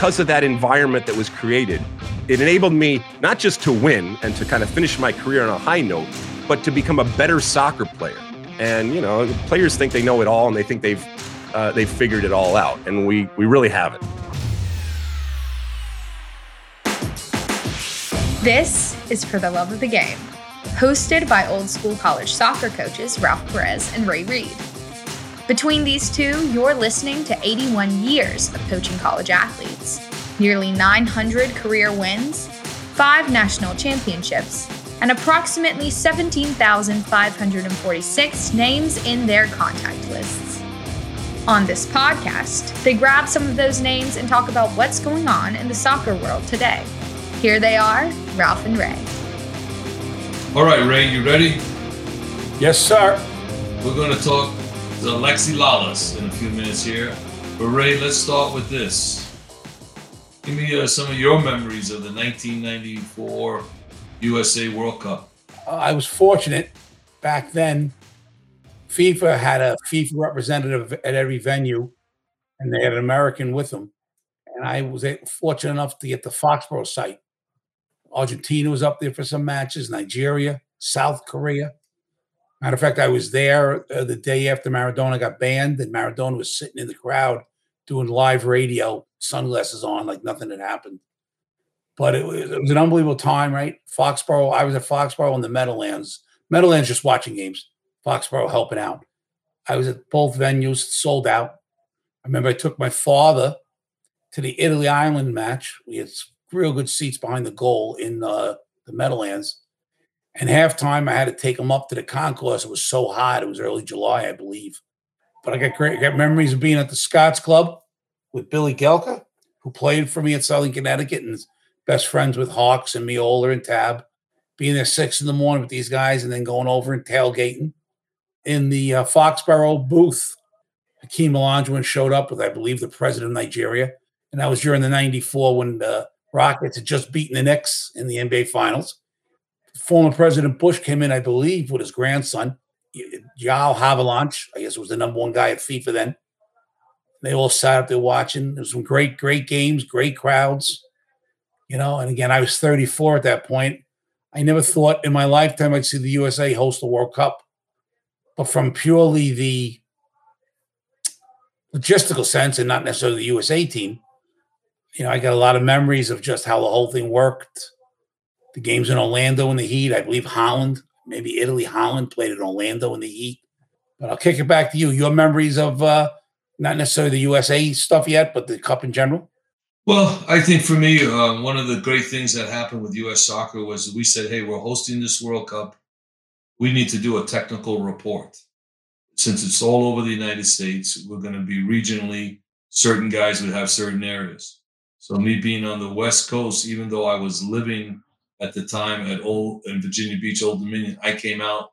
because of that environment that was created, it enabled me not just to win and to kind of finish my career on a high note, but to become a better soccer player. And you know, players think they know it all and they think they've uh, they've figured it all out, and we we really haven't. This is For the Love of the Game, hosted by old school college soccer coaches Ralph Perez and Ray Reid. Between these two, you're listening to 81 years of coaching college athletes, nearly 900 career wins, five national championships, and approximately 17,546 names in their contact lists. On this podcast, they grab some of those names and talk about what's going on in the soccer world today. Here they are, Ralph and Ray. All right, Ray, you ready? Yes, sir. We're going to talk to Alexi Lalas in a few minutes here. But Ray, let's start with this. Give me uh, some of your memories of the 1994 USA World Cup. Uh, I was fortunate back then. FIFA had a FIFA representative at every venue, and they had an American with them. And I was fortunate enough to get the Foxborough site. Argentina was up there for some matches, Nigeria, South Korea. Matter of fact, I was there uh, the day after Maradona got banned, and Maradona was sitting in the crowd doing live radio, sunglasses on, like nothing had happened. But it was, it was an unbelievable time, right? Foxborough, I was at Foxborough in the Meadowlands. Meadowlands just watching games, Foxborough helping out. I was at both venues, sold out. I remember I took my father to the Italy Ireland match. We had real good seats behind the goal in uh, the Meadowlands. And halftime, I had to take him up to the concourse. It was so hot. It was early July, I believe. But I got great got memories of being at the Scots Club with Billy Gelka, who played for me at Southern Connecticut and best friends with Harkes and Meola and Tab. Being there six in the morning with these guys and then going over and tailgating in the uh, Foxborough booth. Hakeem Olajuwon showed up with, I believe, the president of Nigeria. And that was during the 94 when the Rockets had just beaten the Knicks in the NBA Finals. Former President Bush came in, I believe, with his grandson, João Havelange. I guess was the number one guy at FIFA then. They all sat up there watching. There was some great, great games, great crowds. You know, and again, I was 34 at that point. I never thought in my lifetime I'd see the USA host the World Cup. But from purely the logistical sense and not necessarily the USA team, you know, I got a lot of memories of just how the whole thing worked. The games in Orlando in the heat. I believe Holland, maybe Italy, Holland played in Orlando in the heat. But I'll kick it back to you. Your memories of uh, not necessarily the USA stuff yet, but the cup in general? Well, I think for me, uh, one of the great things that happened with U.S. soccer was we said, hey, we're hosting this World Cup. We need to do a technical report. Since it's all over the United States, we're going to be regionally, certain guys would have certain areas. So me being on the West Coast, even though I was living at the time at Old in Virginia Beach, Old Dominion, I came out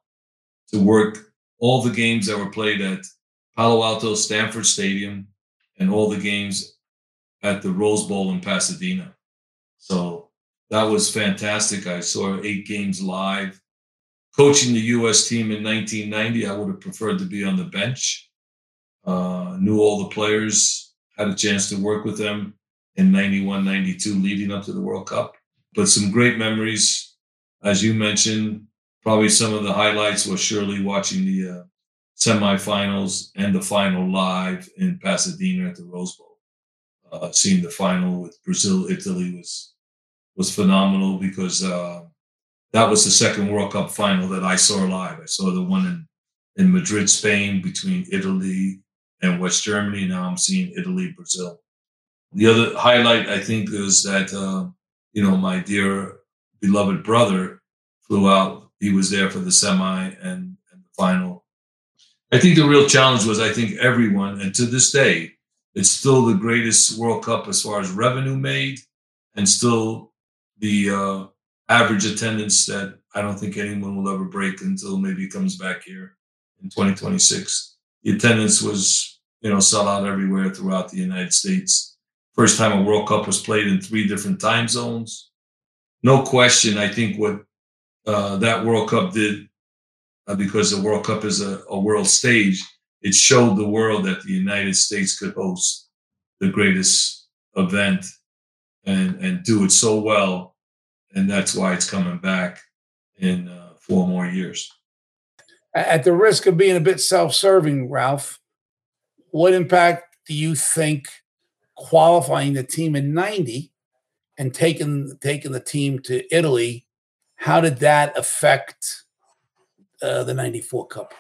to work all the games that were played at Palo Alto Stanford Stadium and all the games at the Rose Bowl in Pasadena. So that was fantastic. I saw eight games live. Coaching the U.S. team in 1990, I would have preferred to be on the bench. Uh, knew all the players, had a chance to work with them in 91, 92 leading up to the World Cup. But some great memories, as you mentioned. Probably some of the highlights was surely watching the uh, semifinals and the final live in Pasadena at the Rose Bowl. Uh, seeing the final with Brazil, Italy was was phenomenal because uh, that was the second World Cup final that I saw live. I saw the one in in Madrid, Spain, between Italy and West Germany. Now I'm seeing Italy, Brazil. The other highlight, I think, is that uh, you know my dear beloved brother flew out. He was there for the semi and, and the final. I think the real challenge was I think everyone, and to this day, it's still the greatest World Cup as far as revenue made, and still the uh, average attendance that I don't think anyone will ever break until maybe it comes back here in 2026. The attendance was, you know, sell out everywhere throughout the United States. First time a World Cup was played in three different time zones. No question, I think what uh, that World Cup did, uh, because the World Cup is a, a world stage, it showed the world that the United States could host the greatest event and and do it so well, and that's why it's coming back in uh, four more years. At the risk of being a bit self-serving, Ralph, what impact do you think qualifying the team in '90 and taking taking the team to Italy? How did that affect uh, the '94 Cup?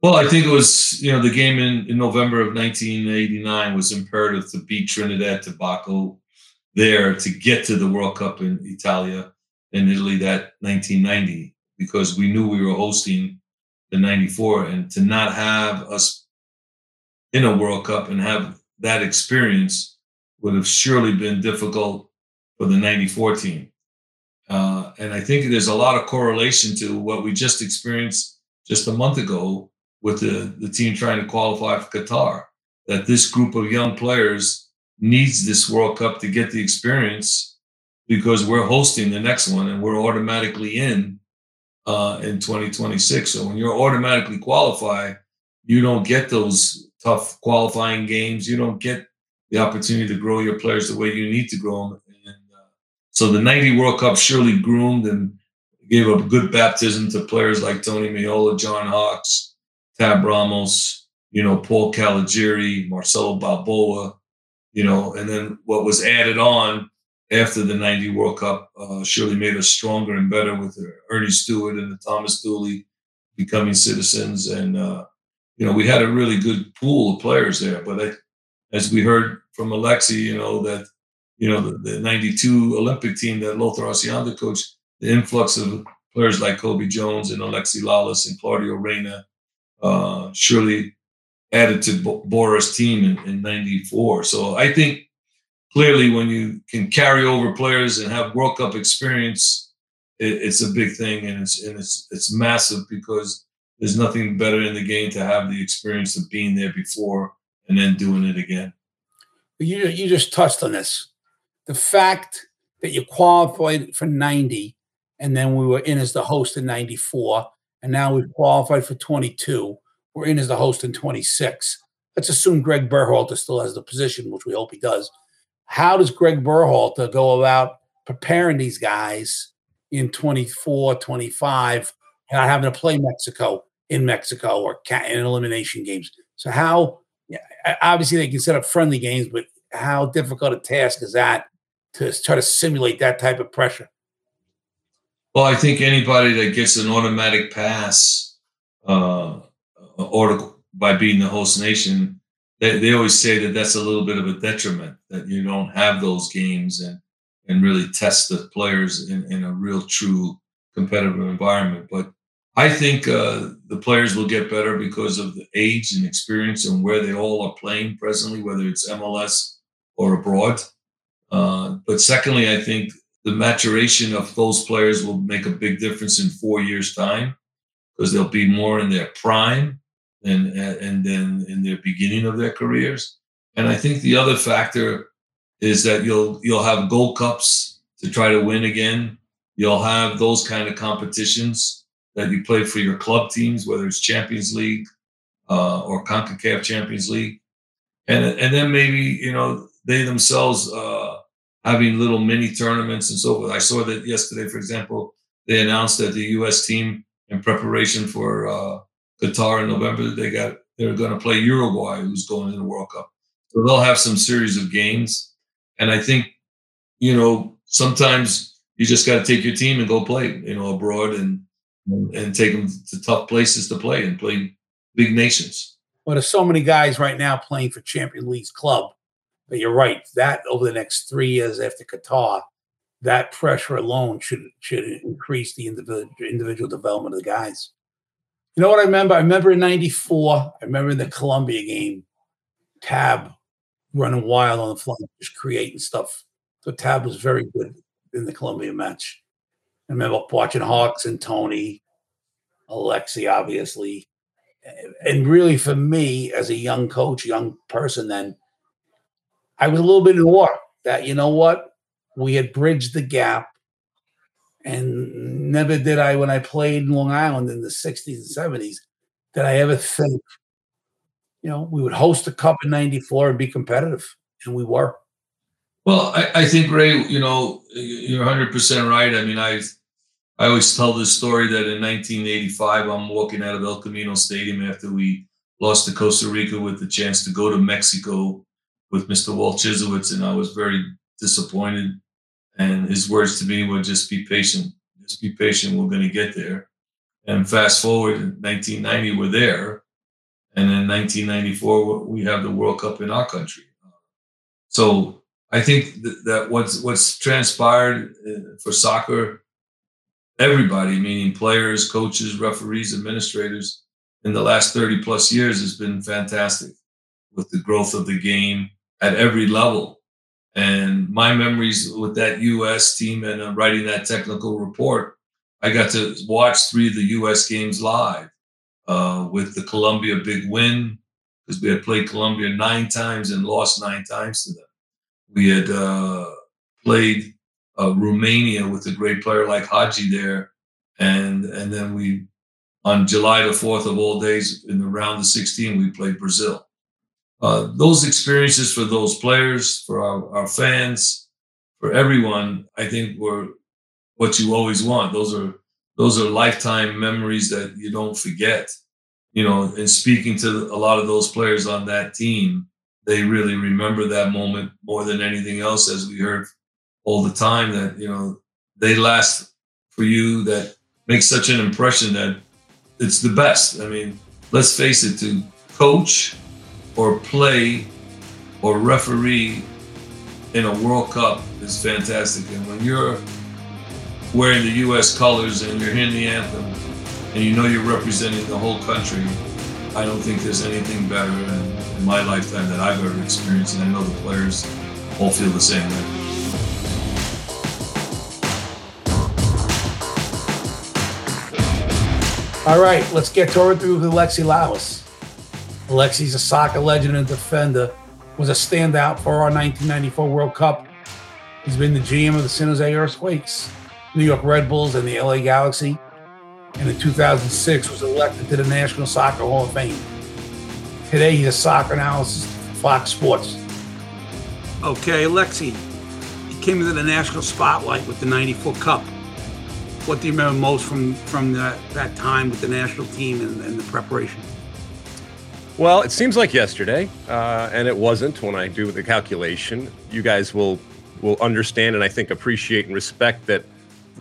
Well, I think it was, you know, the game in, in November of 1989 was imperative to beat Trinidad Tobago there to get to the World Cup in Italia in Italy that 1990 because we knew we were hosting the 94 and to not have us in a World Cup and have that experience would have surely been difficult for the 94 team. Uh, and I think there's a lot of correlation to what we just experienced just a month ago with the, the team trying to qualify for Qatar. That this group of young players needs this World Cup to get the experience because we're hosting the next one and we're automatically in uh, in 2026. So when you're automatically qualified, you don't get those tough qualifying games. You don't get the opportunity to grow your players the way you need to grow them. And uh, so the 90 World Cup surely groomed and gave a good baptism to players like Tony Meola, John Harkes, Tab Ramos, you know, Paul Caligiuri, Marcelo Balboa, you know, and then what was added on after the 90 World Cup uh, surely made us stronger and better with Earnie Stewart and the Thomas Dooley becoming citizens. And, uh, you know, we had a really good pool of players there. But I, as we heard from Alexi, you know, that, you know, the, the 92 Olympic team that Lothar Osiander coached, the influx of players like Cobi Jones and Alexi Lalas and Claudio Reyna uh, surely added to Bora's team in, in 94. So I think clearly when you can carry over players and have World Cup experience, it, it's a big thing and it's and it's it's massive because there's nothing better in the game to have the experience of being there before and then doing it again. You you just touched on this. The fact that you qualified for 90 and then we were in as the host in 94 and now we've qualified for 22. We're in as the host in 26. Let's assume Greg Berhalter still has the position, which we hope he does. How does Greg Berhalter go about preparing these guys in 24, 25, not having to play Mexico in Mexico or in elimination games? So how? Obviously, they can set up friendly games, but how difficult a task is that to try to simulate that type of pressure? Well, I think anybody that gets an automatic pass uh, or by being the host nation, they, they always say that that's a little bit of a detriment that you don't have those games and and really test the players in, in a real true competitive environment. But I think uh, the players will get better because of the age and experience and where they all are playing presently, whether it's MLS or abroad. Uh, but secondly, I think the maturation of those players will make a big difference in four years' time because they'll be more in their prime and and then in their beginning of their careers. And I think the other factor is that you'll you'll have Gold Cups to try to win again. You'll have those kind of competitions that you play for your club teams, whether it's Champions League uh, or Concacaf Champions League, and and then maybe you know they themselves. Uh, having little mini tournaments and so forth. I saw that yesterday, for example, they announced that the U.S. team, in preparation for uh, Qatar in November, they got they're going to play Uruguay, who's going to the World Cup. So they'll have some series of games, and I think you know sometimes you just got to take your team and go play, you know, abroad and and take them to tough places to play and play big nations. Well, there's so many guys right now playing for Champion League's club but you're right. That over the next three years after Qatar, that pressure alone should should increase the individual individual development of the guys. You know what I remember? I remember in '94. I remember in the Colombia game, Tab running wild on the flank, just creating stuff. So Tab was very good in the Colombia match. I remember watching Harkes and Tony, Alexi, obviously, and really for me as a young coach, young person, then I was a little bit in awe that, you know what, we had bridged the gap. And never did I, when I played in Long Island in the 60s and 70s, did I ever think, you know, we would host a cup in 94 and be competitive. And we were. Well, I, I think Ray, you know, you're 100 percent right. I mean, I I always tell this story that in 1985, I'm walking out of El Camino Stadium after we lost to Costa Rica with the chance to go to Mexico with Mr. Walt Chyzowych, and I was very disappointed. And his words to me were just be patient, just be patient, we're going to get there. And fast forward, in 1990, we're there. And in 1994, we have the World Cup in our country. So I think that what's what's transpired uh, for soccer, everybody, meaning players, coaches, referees, administrators, in the last 30 plus years has been fantastic with the growth of the game at every level. And my memories with that U.S. team and uh, writing that technical report, I got to watch three of the U.S. games live uh, with the Colombia big win because we had played Colombia nine times and lost nine times to them. We had uh, played uh, Romania with a great player like Hagi there, and and then we on July the fourth of all days in the round of sixteen we played Brazil. Uh, those experiences for those players, for our, our fans, for everyone, I think were what you always want. Those are those are lifetime memories that you don't forget. You know, and speaking to a lot of those players on that team, they really remember that moment more than anything else, as we heard all the time. That you know they last for you. That makes such an impression that it's the best. I mean, let's face it, to coach or play or referee in a World Cup is fantastic. And when you're wearing the U.S. colors and you're hearing the anthem and you know you're representing the whole country, I don't think there's anything better in, in my lifetime that I've ever experienced. And I know the players all feel the same way. All right, let's get toward through with Alexi Lalas. Alexi's a soccer legend and defender, was a standout for our 1994 World Cup. He's been the GM of the San Jose Earthquakes, New York Red Bulls, and the LA Galaxy. And in 2006 was elected to the National Soccer Hall of Fame. Today he's a soccer analyst for Fox Sports. Okay, Alexi, he came into the national spotlight with the 94 Cup. What do you remember most from, from that, that time with the national team and, and the preparation? Well, it seems like yesterday, uh, and it wasn't when I do the calculation. You guys will will understand and I think appreciate and respect that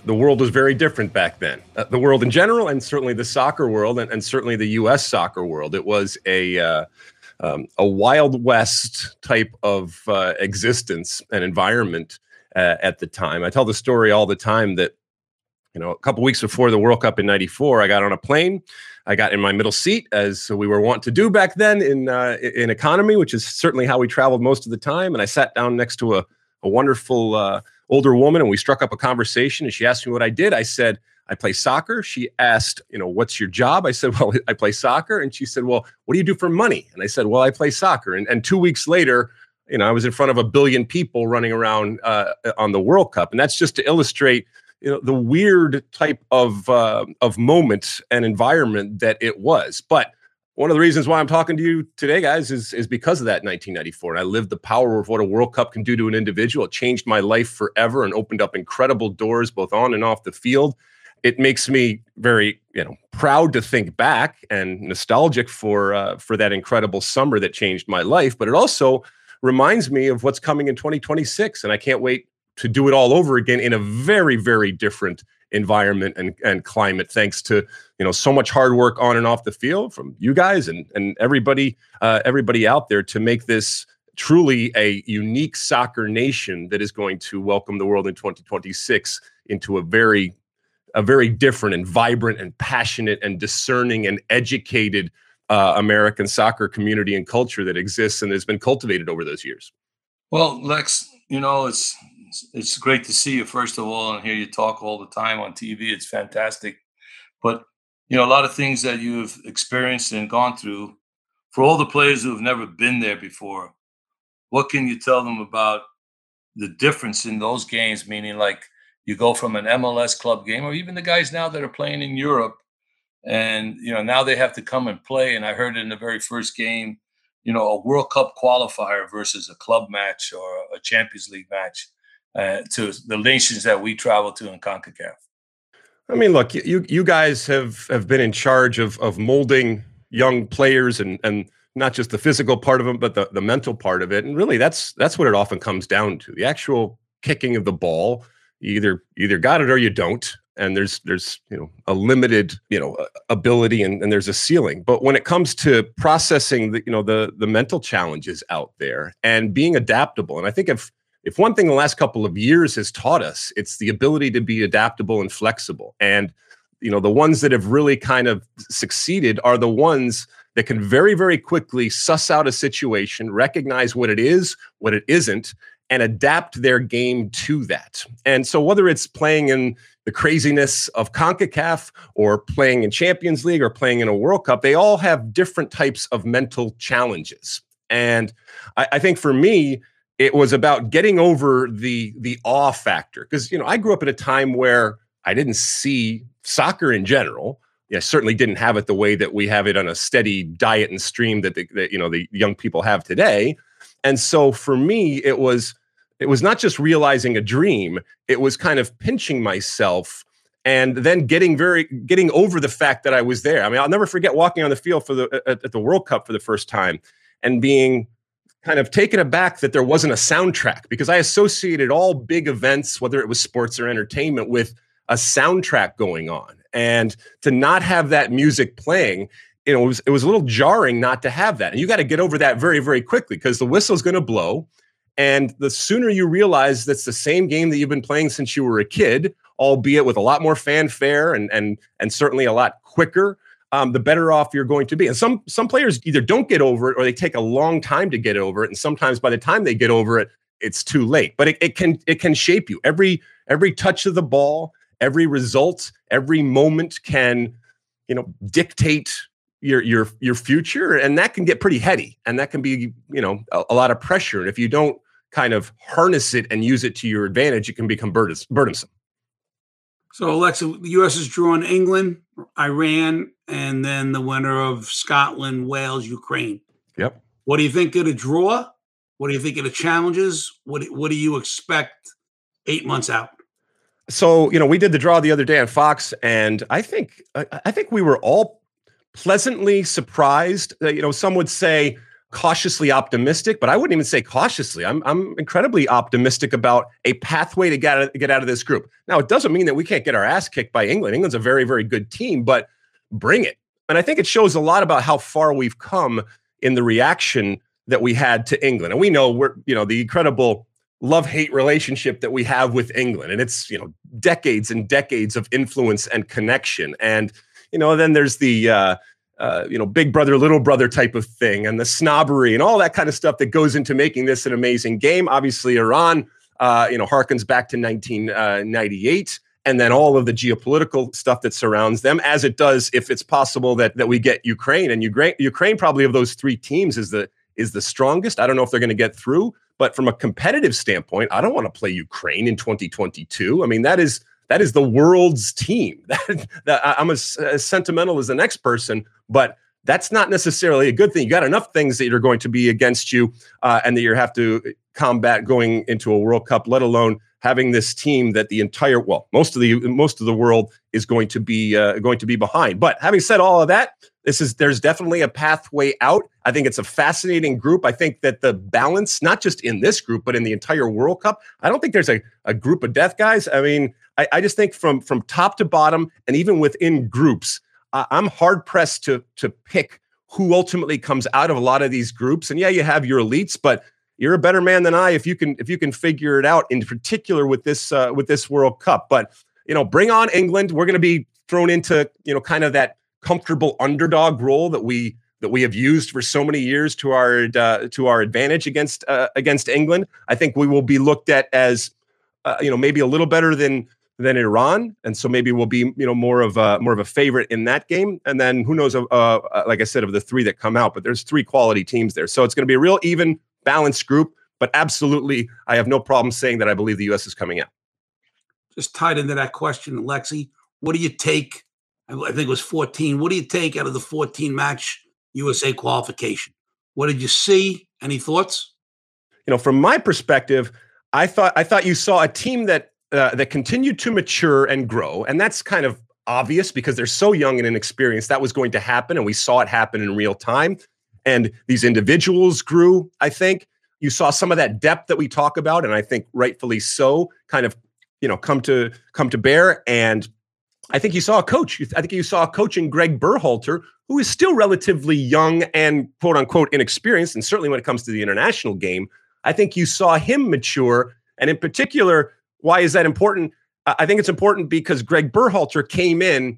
the world was very different back then. Uh, the world in general, and certainly the soccer world, and, and certainly the U.S. soccer world. It was a uh, um, a wild west type of uh, existence and environment uh, at the time. I tell the story all the time that you know a couple weeks before the World Cup in '94, I got on a plane. I got in my middle seat, as we were wont to do back then in uh, in economy, which is certainly how we traveled most of the time. And I sat down next to a, a wonderful uh, older woman, and we struck up a conversation. And she asked me what I did. I said, I play soccer. She asked, you know, what's your job? I said, well, I play soccer. And she said, well, what do you do for money? And I said, well, I play soccer. And, and two weeks later, you know, I was in front of a billion people running around uh, on the World Cup. And that's just to illustrate you know the weird type of uh, of moment and environment that it was. But one of the reasons why I'm talking to you today, guys, is is because of that 1994. And I lived the power of what a World Cup can do to an individual. It changed my life forever and opened up incredible doors both on and off the field. It makes me very, you know, proud to think back and nostalgic for uh, for that incredible summer that changed my life. But it also reminds me of what's coming in 2026, and I can't wait to do it all over again in a very very different environment and, and climate thanks to you know so much hard work on and off the field from you guys and and everybody uh, everybody out there to make this truly a unique soccer nation that is going to welcome the world in 2026 into a very a very different and vibrant and passionate and discerning and educated uh, American soccer community and culture that exists and has been cultivated over those years. Well, Lex, you know it's it's, great to see you first of all and hear you talk all the time on TV. It's fantastic. But you know, a lot of things that you've experienced and gone through. For all the players who have never been there before, what can you tell them about the difference in those games? Meaning, like you go from an MLS club game, or even the guys now that are playing in Europe, and you know now they have to come and play. And I heard in the very first game, you know, a World Cup qualifier versus a club match or a Champions League match uh, to the nations that we travel to in CONCACAF. I mean, look, you you guys have have been in charge of of molding young players and and not just the physical part of them, but the the mental part of it. And really, that's that's what it often comes down to. The actual kicking of the ball. You either either got it or you don't and there's there's you know a limited you know ability and, and there's a ceiling but when it comes to processing the you know the the mental challenges out there and being adaptable and i think if if one thing the last couple of years has taught us it's the ability to be adaptable and flexible and you know the ones that have really kind of succeeded are the ones that can very very quickly suss out a situation recognize what it is what it isn't and adapt their game to that. And so whether it's playing in the craziness of CONCACAF or playing in Champions League or playing in a World Cup, they all have different types of mental challenges. And I, I think for me, it was about getting over the the awe factor. Because you know, I grew up at a time where I didn't see soccer in general. Yeah, certainly didn't have it the way that we have it on a steady diet and stream that, the, that you know the young people have today. And so for me, it was it was not just realizing a dream, it was kind of pinching myself and then getting very getting over the fact that I was there. I mean, I'll never forget walking on the field for the at, at the World Cup for the first time and being kind of taken aback that there wasn't a soundtrack because I associated all big events, whether it was sports or entertainment, with a soundtrack going on. And to not have that music playing, you know, it was, it was a little jarring not to have that. And you got to get over that very, very quickly because the whistle's going to blow. And the sooner you realize that's the same game that you've been playing since you were a kid, albeit with a lot more fanfare and and and certainly a lot quicker, um, the better off you're going to be. And some some players either don't get over it or they take a long time to get over it. And sometimes by the time they get over it, it's too late. But it, it can it can shape you. Every every touch of the ball, every result, every moment can, you know, dictate your your your future and that can get pretty heady and that can be you know a, a lot of pressure and if you don't kind of harness it and use it to your advantage, it can become burdens- burdensome. So, Alexi, the U.S. has drawn England, Iran, and then the winner of Scotland, Wales, Ukraine. Yep. What do you think of the draw? What do you think of the challenges? What What do you expect eight months out? So, you know, we did the draw the other day on Fox, and I think I think we were all pleasantly surprised. Uh, you know, some would say cautiously optimistic, but I wouldn't even say cautiously. I'm I'm incredibly optimistic about a pathway to get out, get out of this group. Now, it doesn't mean that we can't get our ass kicked by England. England's a very very good team, but bring it. And I think it shows a lot about how far we've come in the reaction that we had to England. And we know we're you know the incredible love-hate relationship that we have with England and it's, you know, decades and decades of influence and connection. And you know, then there's the uh, uh, you know, big brother, little brother type of thing, and the snobbery and all that kind of stuff that goes into making this an amazing game. Obviously, Iran, uh, you know, harkens back to 1998, uh, and then all of the geopolitical stuff that surrounds them, as it does if it's possible that that we get Ukraine and Ukraine. Ukraine probably of those three teams is the is the strongest. I don't know if they're going to get through, but from a competitive standpoint, I don't want to play Ukraine in 2022. I mean, that is that is the world's team. That, I'm as, as sentimental as the next person, but that's not necessarily a good thing. You got enough things that are going to be against you, uh, and that you have to combat going into a World Cup. Let alone having this team that the entire well, most of the most of the world is going to be uh, going to be behind. But having said all of that, this is there's definitely a pathway out. I think it's a fascinating group. I think that the balance, not just in this group, but in the entire World Cup, I don't think there's a, a group of death guys. I mean, I, I just think from from top to bottom, and even within groups, I'm hard pressed to to pick who ultimately comes out of a lot of these groups. And yeah, you have your elites, but you're a better man than I if you can if you can figure it out. In particular with this uh, with this World Cup, but you know, bring on England. We're going to be thrown into you know kind of that comfortable underdog role that we that we have used for so many years to our uh, to our advantage against uh, against England. I think we will be looked at as uh, you know maybe a little better than than Iran, and so maybe we'll be you know more of a more of a favorite in that game. And then who knows? Uh, uh, like I said, of the three that come out, but there's three quality teams there, so it's going to be a real even, balanced group. But absolutely, I have no problem saying that I believe the U.S. is coming out. Just tied into that question, Lexi, what do you take? I think it was 14. What do you take out of the 14 match USA qualification? What did you see? Any thoughts? You know, from my perspective, I thought I thought you saw a team that uh, that continued to mature and grow, and that's kind of obvious because they're so young and inexperienced. That was going to happen, and we saw it happen in real time. And these individuals grew. I think you saw some of that depth that we talk about, and I think rightfully so, kind of you know come to come to bear. And I think you saw a coach. I think you saw a coach in Greg Berhalter, who is still relatively young and quote unquote inexperienced, and certainly when it comes to the international game, I think you saw him mature. And in particular, why is that important? I think it's important because Greg Berhalter came in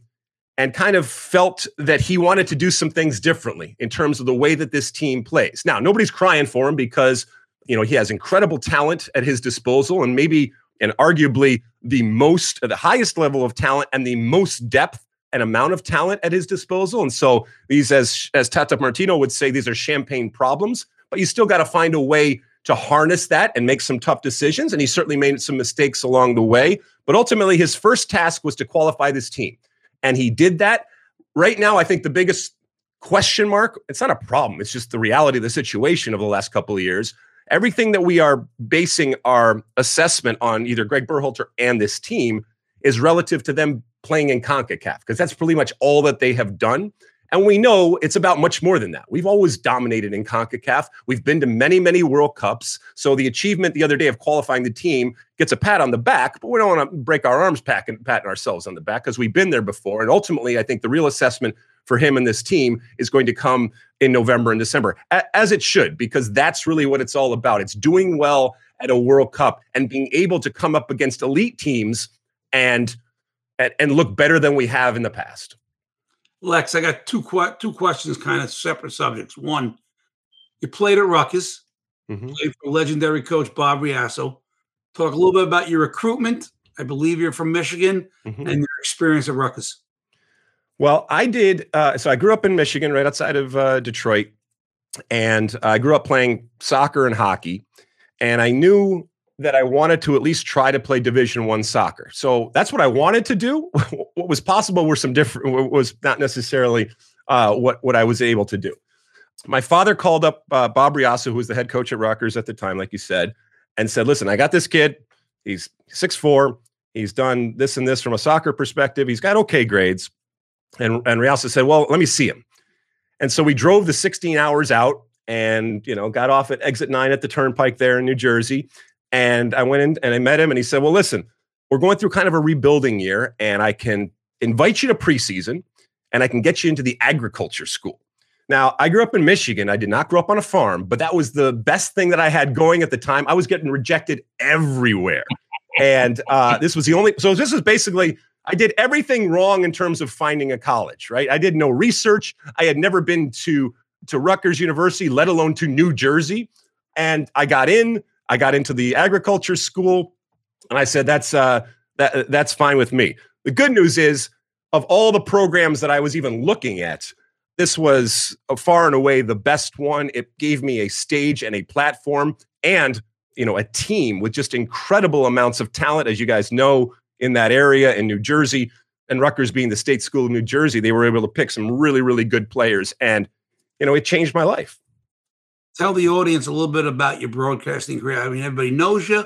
and kind of felt that he wanted to do some things differently in terms of the way that this team plays. Now, nobody's crying for him because, you know, he has incredible talent at his disposal and maybe and arguably the most the highest level of talent and the most depth and amount of talent at his disposal. And so these as as Tata Martino would say these are champagne problems, but you still got to find a way to harness that and make some tough decisions. And he certainly made some mistakes along the way. But ultimately, his first task was to qualify this team. And he did that. Right now, I think the biggest question mark, it's not a problem, it's just the reality of the situation of the last couple of years. Everything that we are basing our assessment on, either Greg Berhalter and this team, is relative to them playing in CONCACAF, because that's pretty much all that they have done. And we know it's about much more than that. We've always dominated in CONCACAF. We've been to many, many World Cups. So the achievement the other day of qualifying the team gets a pat on the back, but we don't want to break our arms patting, patting ourselves on the back because we've been there before. And ultimately, I think the real assessment for him and this team is going to come in November and December, as it should, because that's really what it's all about. It's doing well at a World Cup and being able to come up against elite teams and and, and look better than we have in the past. Lex, I got two que- two questions, kind of separate subjects. One, you played at Rutgers, mm-hmm. played for legendary coach Bob Reasso. Talk a little bit about your recruitment. I believe you're from Michigan mm-hmm. and your experience at Rutgers. Well, I did. Uh, so I grew up in Michigan, right outside of uh, Detroit, and I grew up playing soccer and hockey. And I knew that I wanted to at least try to play Division One soccer. So that's what I wanted to do. what was possible were some different. Was not necessarily uh, what what I was able to do. My father called up uh, Bob Reasso, who was the head coach at Rutgers at the time, like you said, and said, "Listen, I got this kid. He's six four. He's done this and this from a soccer perspective. He's got okay grades." And and Reasso said, "Well, let me see him." And so we drove the 16 hours out and you know got off at exit 9 at the turnpike there in New Jersey and I went in and I met him and he said, Well, listen, we're going through kind of a rebuilding year and I can invite you to preseason and I can get you into the agriculture school. Now, I grew up in Michigan. I did not grow up on a farm, but that was the best thing that I had going at the time. I was getting rejected everywhere. And uh, this was the only, so this was basically, I did everything wrong in terms of finding a college, right? I did no research. I had never been to, to Rutgers University, let alone to New Jersey. And I got in, I got into the agriculture school, and I said that's uh, that that's fine with me. The good news is, of all the programs that I was even looking at, this was far and away the best one. It gave me a stage and a platform, and you know, a team with just incredible amounts of talent, as you guys know, in that area in New Jersey. And Rutgers being the state school of New Jersey, they were able to pick some really, really good players, and you know, it changed my life tell the audience a little bit about your broadcasting career. I mean, everybody knows you,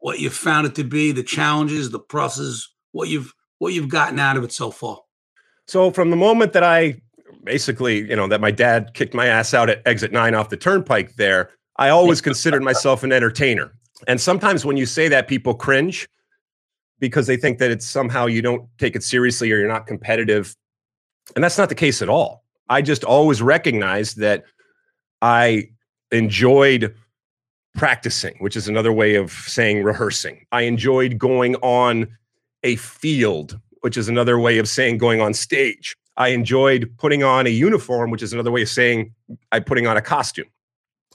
what you found it to be, the challenges, the pluses, what you've what you've gotten out of it so far. So from the moment that I basically, you know, that my dad kicked my ass out at exit nine off the turnpike there, I always considered myself an entertainer. And sometimes when you say that, people cringe because they think that it's somehow you don't take it seriously or you're not competitive. And that's not the case at all. I just always recognized that I enjoyed practicing, which is another way of saying rehearsing. I enjoyed going on a field, which is another way of saying going on stage. I enjoyed putting on a uniform, which is another way of saying I putting on a costume.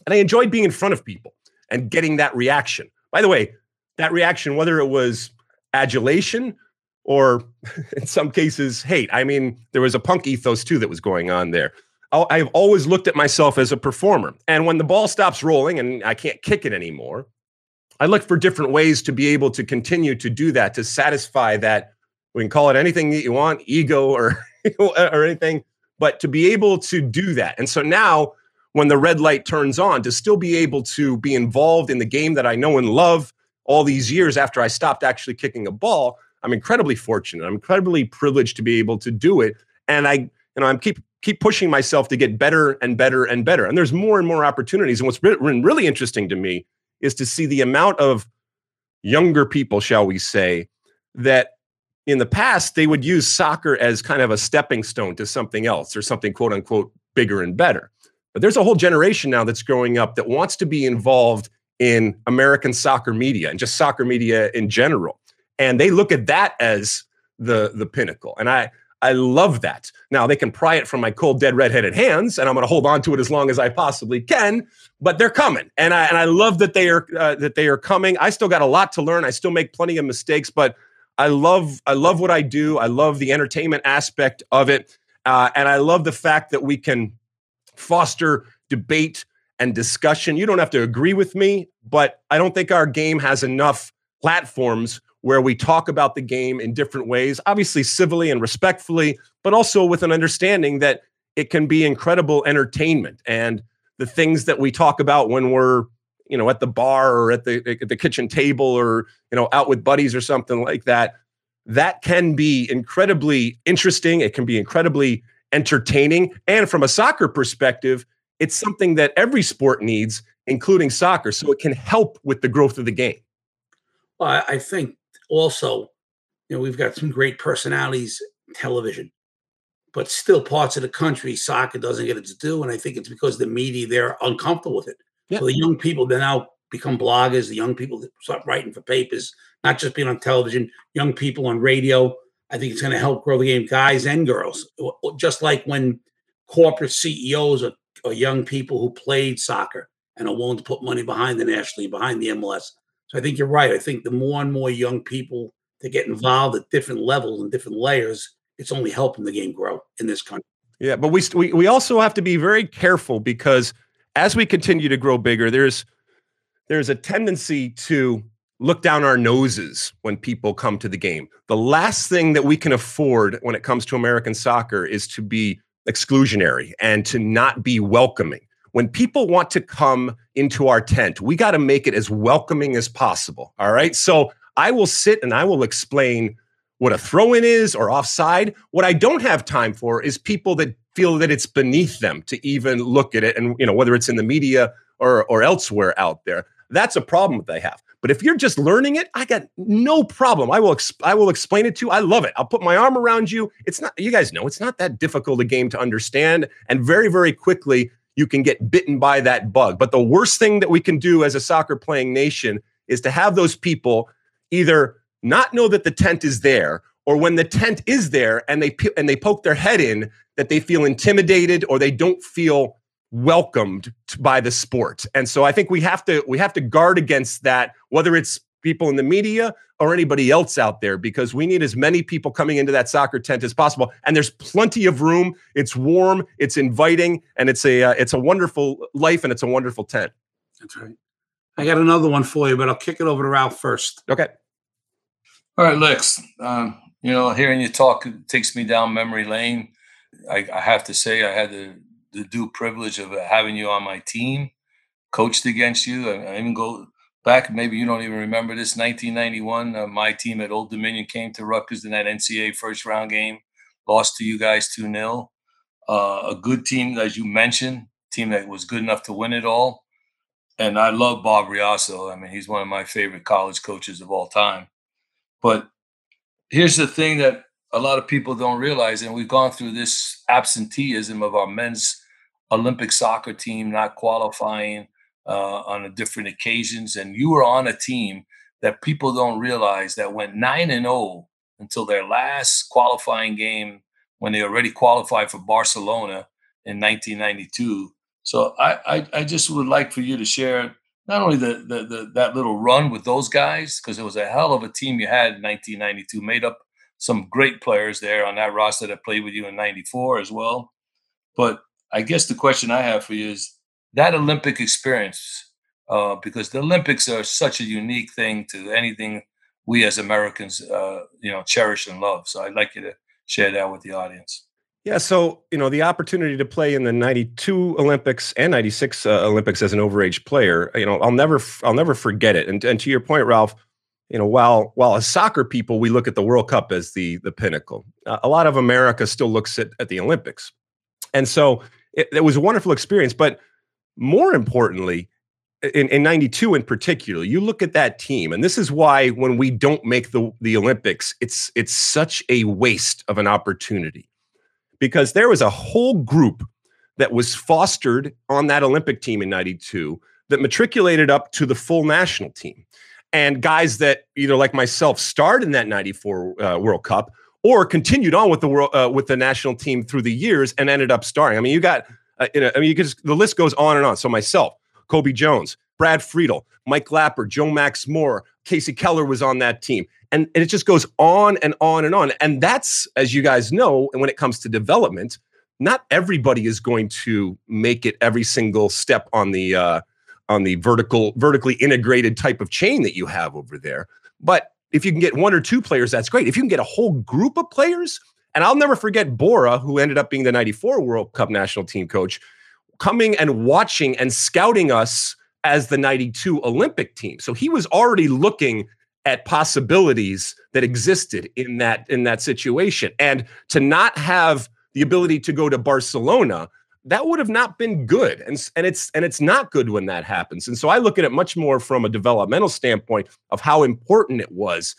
And I enjoyed being in front of people and getting that reaction. By the way, that reaction, whether it was adulation or in some cases hate. I mean, there was a punk ethos too that was going on there. I've always looked at myself as a performer. And when the ball stops rolling and I can't kick it anymore, I look for different ways to be able to continue to do that, to satisfy that. We can call it anything that you want, ego or, or anything, but to be able to do that. And so now when the red light turns on to still be able to be involved in the game that I know and love all these years after I stopped actually kicking a ball. I'm incredibly fortunate. I'm incredibly privileged to be able to do it. And I, you know, I'm keep keep pushing myself to get better and better and better. And there's more and more opportunities. And what's been really interesting to me is to see the amount of younger people, shall we say, that in the past they would use soccer as kind of a stepping stone to something else or something quote unquote bigger and better. But there's a whole generation now that's growing up that wants to be involved in American soccer media and just soccer media in general. And they look at that as the the pinnacle. And I I love that. Now they can pry it from my cold, dead, redheaded hands, and I'm going to hold on to it as long as I possibly can. But they're coming, and I and I love that they are uh, that they are coming. I still got a lot to learn. I still make plenty of mistakes, but I love I love what I do. I love the entertainment aspect of it, uh, and I love the fact that we can foster debate and discussion. You don't have to agree with me, but I don't think our game has enough platforms where we talk about the game in different ways, obviously civilly and respectfully, but also with an understanding that it can be incredible entertainment. And the things that we talk about when we're you know at the bar or at the at the kitchen table or you know out with buddies or something like that that can be incredibly interesting. It can be incredibly entertaining. And from a soccer perspective it's something that every sport needs including soccer. So it can help with the growth of the game. Well i think also, you know, we've got some great personalities television, but still parts of the country, soccer doesn't get its due. And I think it's because the media, they're uncomfortable with it. Yeah. So the young people, they now become bloggers. The young people that start writing for papers, not just being on television, young people on radio. I think it's going to help grow the game, guys and girls. Just like when corporate CEOs are, are young people who played soccer and are willing to put money behind the nationally, behind the MLS. So I think you're right. I think the more and more young people that get involved at different levels and different layers, it's only helping the game grow in this country. Yeah, but we we we also have to be very careful because as we continue to grow bigger, there's there's a tendency to look down our noses when people come to the game. The last thing that we can afford when it comes to American soccer is to be exclusionary and to not be welcoming when people want to come into our tent, we got to make it as welcoming as possible. All right. So I will sit and I will explain what a throw in is or offside. What I don't have time for is people that feel that it's beneath them to even look at it. And, you know, whether it's in the media or, or elsewhere out there, that's a problem that they have. But if you're just learning it, I got no problem. I will exp- I will explain it to you. I love it. I'll put my arm around you. It's not you guys know it's not that difficult a game to understand and very very quickly you can get bitten by that bug. But the worst thing that we can do as a soccer playing nation is to have those people either not know that the tent is there or when the tent is there and they and they poke their head in that they feel intimidated or they don't feel welcomed by the sport. And so I think we have to we have to guard against that whether it's people in the media or anybody else out there because we need as many people coming into that soccer tent as possible. And there's plenty of room. It's warm it's inviting and it's a uh, it's a wonderful life and it's a wonderful tent. That's right. I got another one for you but i'll kick it over to ralph first. Okay. All right lex um, you know hearing you talk takes me down memory lane. I, I have to say i had the, the due privilege of having you on my team coached against you. I, I even go back, maybe you don't even remember this, 1991, uh, my team at Old Dominion came to Rutgers in that NCAA first round game, lost to you guys 2 0. Uh, a good team, as you mentioned, team that was good enough to win it all. And I love Bob Reasso. I mean, he's one of my favorite college coaches of all time. But here's the thing that a lot of people don't realize, and we've gone through this absenteeism of our men's Olympic soccer team not qualifying uh, on different occasions, and you were on a team that people don't realize that went nine and zero until their last qualifying game when they already qualified for Barcelona in 1992. So I, I, I just would like for you to share not only the, the, the that little run with those guys because it was a hell of a team you had in 1992, made up some great players there on that roster that played with you in 94 as well. But I guess the question I have for you is that Olympic experience, uh, because the Olympics are such a unique thing to anything we as Americans, uh, you know, cherish and love. So I'd like you to share that with the audience. Yeah, so you know the opportunity to play in the '92 Olympics and '96 uh, Olympics as an overage player, you know, I'll never, I'll never forget it. And, and to your point, Ralph, you know, while while as soccer people we look at the World Cup as the the pinnacle, uh, a lot of America still looks at at the Olympics, and so it, it was a wonderful experience. But more importantly, in, in 92 in particular, you look at that team, and this is why when we don't make the, the Olympics, it's it's such a waste of an opportunity because there was a whole group that was fostered on that Olympic team in 92 that matriculated up to the full national team. And guys that either like myself starred in that 94 uh, World Cup or continued on with the world uh, with the national team through the years and ended up starring. I mean, you got uh, you know, I mean, you just, the list goes on and on. So myself, Cobi Jones, Brad Friedel, Mike Lapper, Joe Max Moore, Kasey Keller was on that team and, and it just goes on and on and on. And that's, as you guys know, and when it comes to development, not everybody is going to make it every single step on the uh, on the vertical vertically integrated type of chain that you have over there. But if you can get one or two players, that's great. If you can get a whole group of players, and I'll never forget Bora, who ended up being the 94 World Cup national team coach, coming and watching and scouting us as the 92 Olympic team. So he was already looking at possibilities that existed in that in that situation. And to not have the ability to go to Barcelona that would have not been good. And and it's and it's not good when that happens. And so I look at it much more from a developmental standpoint of how important it was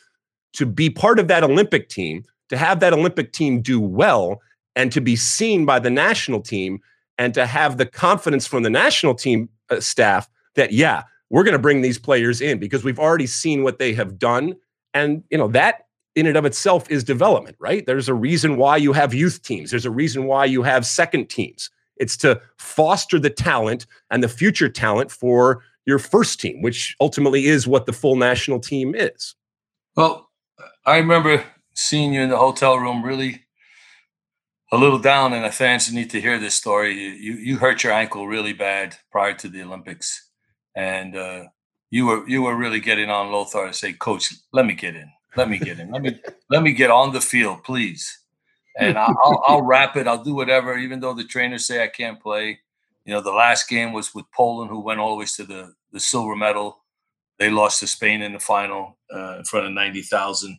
to be part of that Olympic team to have that Olympic team do well and to be seen by the national team and to have the confidence from the national team uh, staff that yeah we're going to bring these players in because we've already seen what they have done. And, you know, that in and of itself is development, right? There's a reason why you have youth teams, there's a reason why you have second teams. It's to foster the talent and the future talent for your first team, which ultimately is what the full national team is. Well, I remember seeing you in the hotel room really a little down, and the fans need to hear this story. You, you hurt your ankle really bad prior to the Olympics and uh, you were you were really getting on Lothar to say, Coach, let me get in, let me get in, let me let me get on the field, please. And I'll, I'll, I'll wrap it. I'll do whatever, even though the trainers say I can't play. You know, the last game was with Poland, who went always to the the silver medal. They lost to Spain in the final uh, in front of ninety thousand.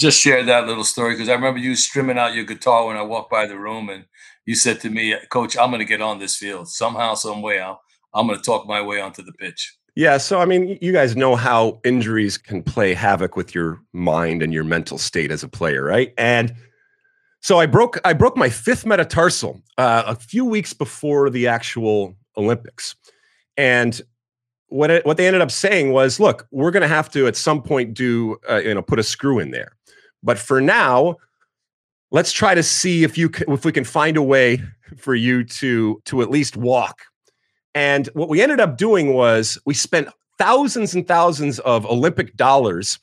Just share that little story because I remember you strumming out your guitar when I walked by the room, and you said to me, "Coach, I'm going to get on this field somehow, some way. I'll I'm going to talk my way onto the pitch. Yeah, so I mean, you guys know how injuries can play havoc with your mind and your mental state as a player, right? And so I broke I broke my fifth metatarsal uh, a few weeks before the actual Olympics, and what it, what they ended up saying was, look, we're going to have to at some point do uh, you know put a screw in there, but for now, let's try to see if you can, if we can find a way for you to to at least walk and what we ended up doing was we spent thousands and thousands of Olympic dollars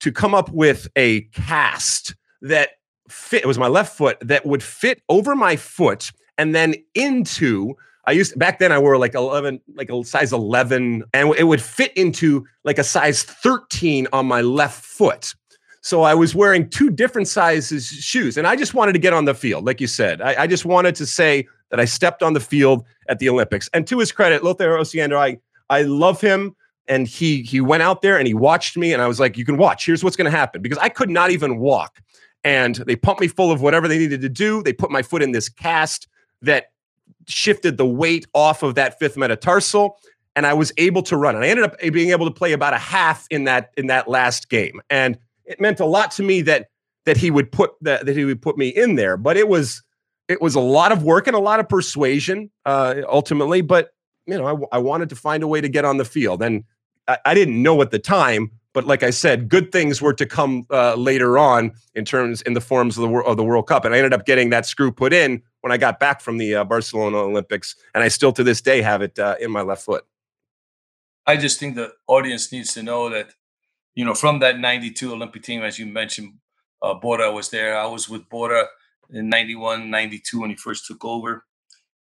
to come up with a cast that fit. It was my left foot that would fit over my foot and then into. I used back then I wore like 11 like a size 11 and it would fit into like a size 13 on my left foot. So I was wearing two different sizes shoes and I just wanted to get on the field like you said. I, I just wanted to say that I stepped on the field at the Olympics. And to his credit, Lothar Osiander, I I love him. And he he went out there and he watched me, and I was like, "You can watch. Here's what's going to happen." Because I could not even walk, and they pumped me full of whatever they needed to do. They put my foot in this cast that shifted the weight off of that fifth metatarsal, and I was able to run. And I ended up being able to play about a half in that in that last game, and it meant a lot to me that that he would put that that he would put me in there. But it was it was a lot of work and a lot of persuasion uh, ultimately, but you know, I, I, wanted to find a way to get on the field, and I, I, didn't know at the time. But like I said, good things were to come uh, later on in terms in the forms of the of the World Cup, and I ended up getting that screw put in when I got back from the uh, Barcelona Olympics, and I still to this day have it uh, in my left foot. I just think the audience needs to know that, you know, from that '92 Olympic team, as you mentioned, uh, Bora was there. I was with Bora in 91, 92 when he first took over.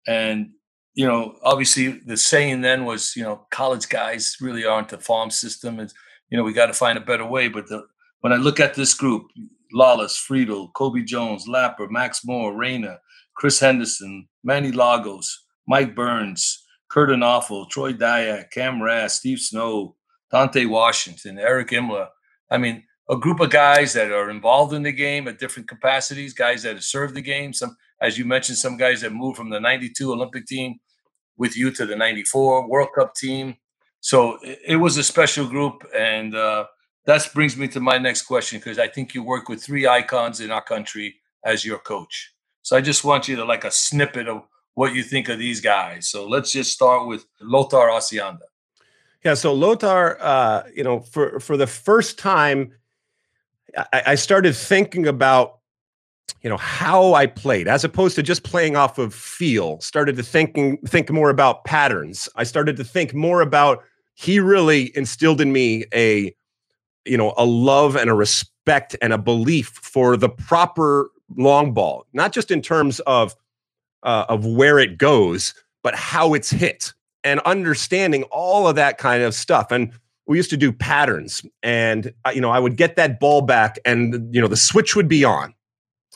And, you know, obviously the saying then was, you know, college guys really aren't the farm system. And, you know, we got to find a better way. But the, when I look at this group, Lalas, Friedel, Cobi Jones, Lapper, Max Moore, Reyna, Chris Henderson, Manny Lagos, Mike Burns, Curt Onalfo, Troy Dayak, Cam Rast, Steve Snow, Dante Washington, Erik Imler. I mean, a group of guys that are involved in the game at different capacities, guys that have served the game. Some, as you mentioned, some guys that moved from the 92 Olympic team with you to the 94 World Cup team. So it, it was a special group. And uh, that brings me to my next question because I think you work with three icons in our country as your coach. So I just want you to like a snippet of what you think of these guys. So let's just start with Lothar Osiander. Yeah, so Lothar, uh, you know, for for the first time, I, I started thinking about you know how I played as opposed to just playing off of feel. Started to thinking think more about patterns. I started to think more about he really instilled in me a you know a love and a respect and a belief for the proper long ball, not just in terms of uh, of where it goes, but how it's hit and understanding all of that kind of stuff. And we used to do patterns, and uh, you know, I would get that ball back, and you know, the switch would be on,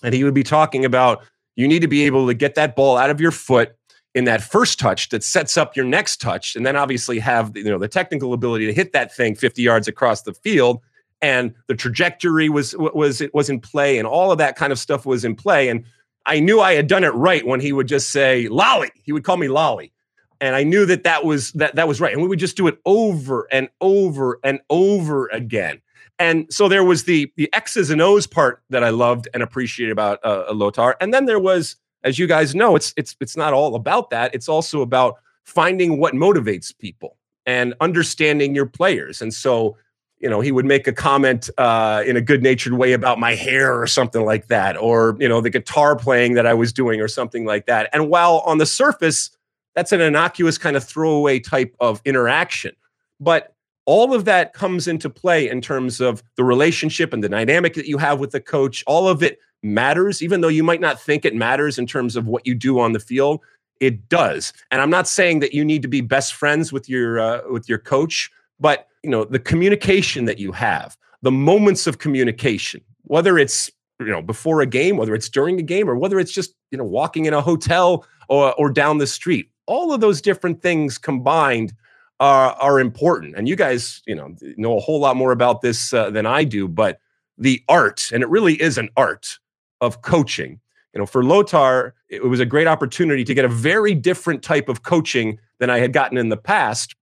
and he would be talking about you need to be able to get that ball out of your foot in that first touch that sets up your next touch, and then obviously have you know the technical ability to hit that thing 50 yards across the field. And the trajectory was was it was in play, and all of that kind of stuff was in play. And I knew I had done it right when he would just say "lolly." He would call me "lolly," and I knew that that was that that was right. And we would just do it over and over and over again. And so there was the the X's and O's part that I loved and appreciated about uh, Lothar, and then there was, as you guys know, it's it's it's not all about that. It's also about finding what motivates people and understanding your players. And so, you know, he would make a comment uh, in a good natured way about my hair or something like that, or you know, the guitar playing that I was doing or something like that. And while on the surface that's an innocuous kind of throwaway type of interaction. But all of that comes into play in terms of the relationship and the dynamic that you have with the coach. All of it matters, even though you might not think it matters in terms of what you do on the field. It does, and I'm not saying that you need to be best friends with your uh, with your coach, but you know the communication that you have, the moments of communication, whether it's you know before a game, whether it's during a game, or whether it's just you know walking in a hotel or or down the street all of those different things combined are are important. And you guys, you know, know a whole lot more about this uh, than I do. But the art, and it really is an art of coaching. You know, for Lothar, it was a great opportunity to get a very different type of coaching than I had gotten in the past,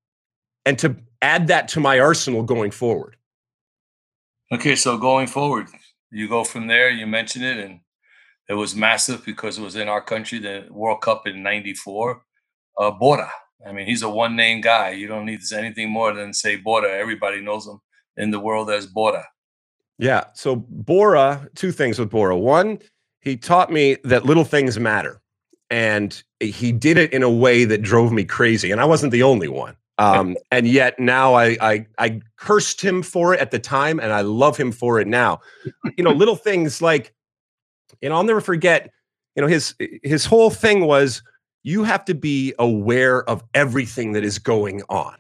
and to add that to my arsenal going forward. Okay, so going forward, you go from there. You mentioned it, and it was massive because it was in our country, the World Cup in '94 uh, Bora. I mean, he's a one name guy. You don't need anything more than say Bora. Everybody knows him in the world as Bora. Yeah. So Bora, two things with Bora. One, he taught me that little things matter. And he did it in a way that drove me crazy. And I wasn't the only one. Um, and yet now I, I I cursed him for it at the time, and I love him for it now. You know, little things like, you know, I'll never forget. You know, his his whole thing was you have to be aware of everything that is going on.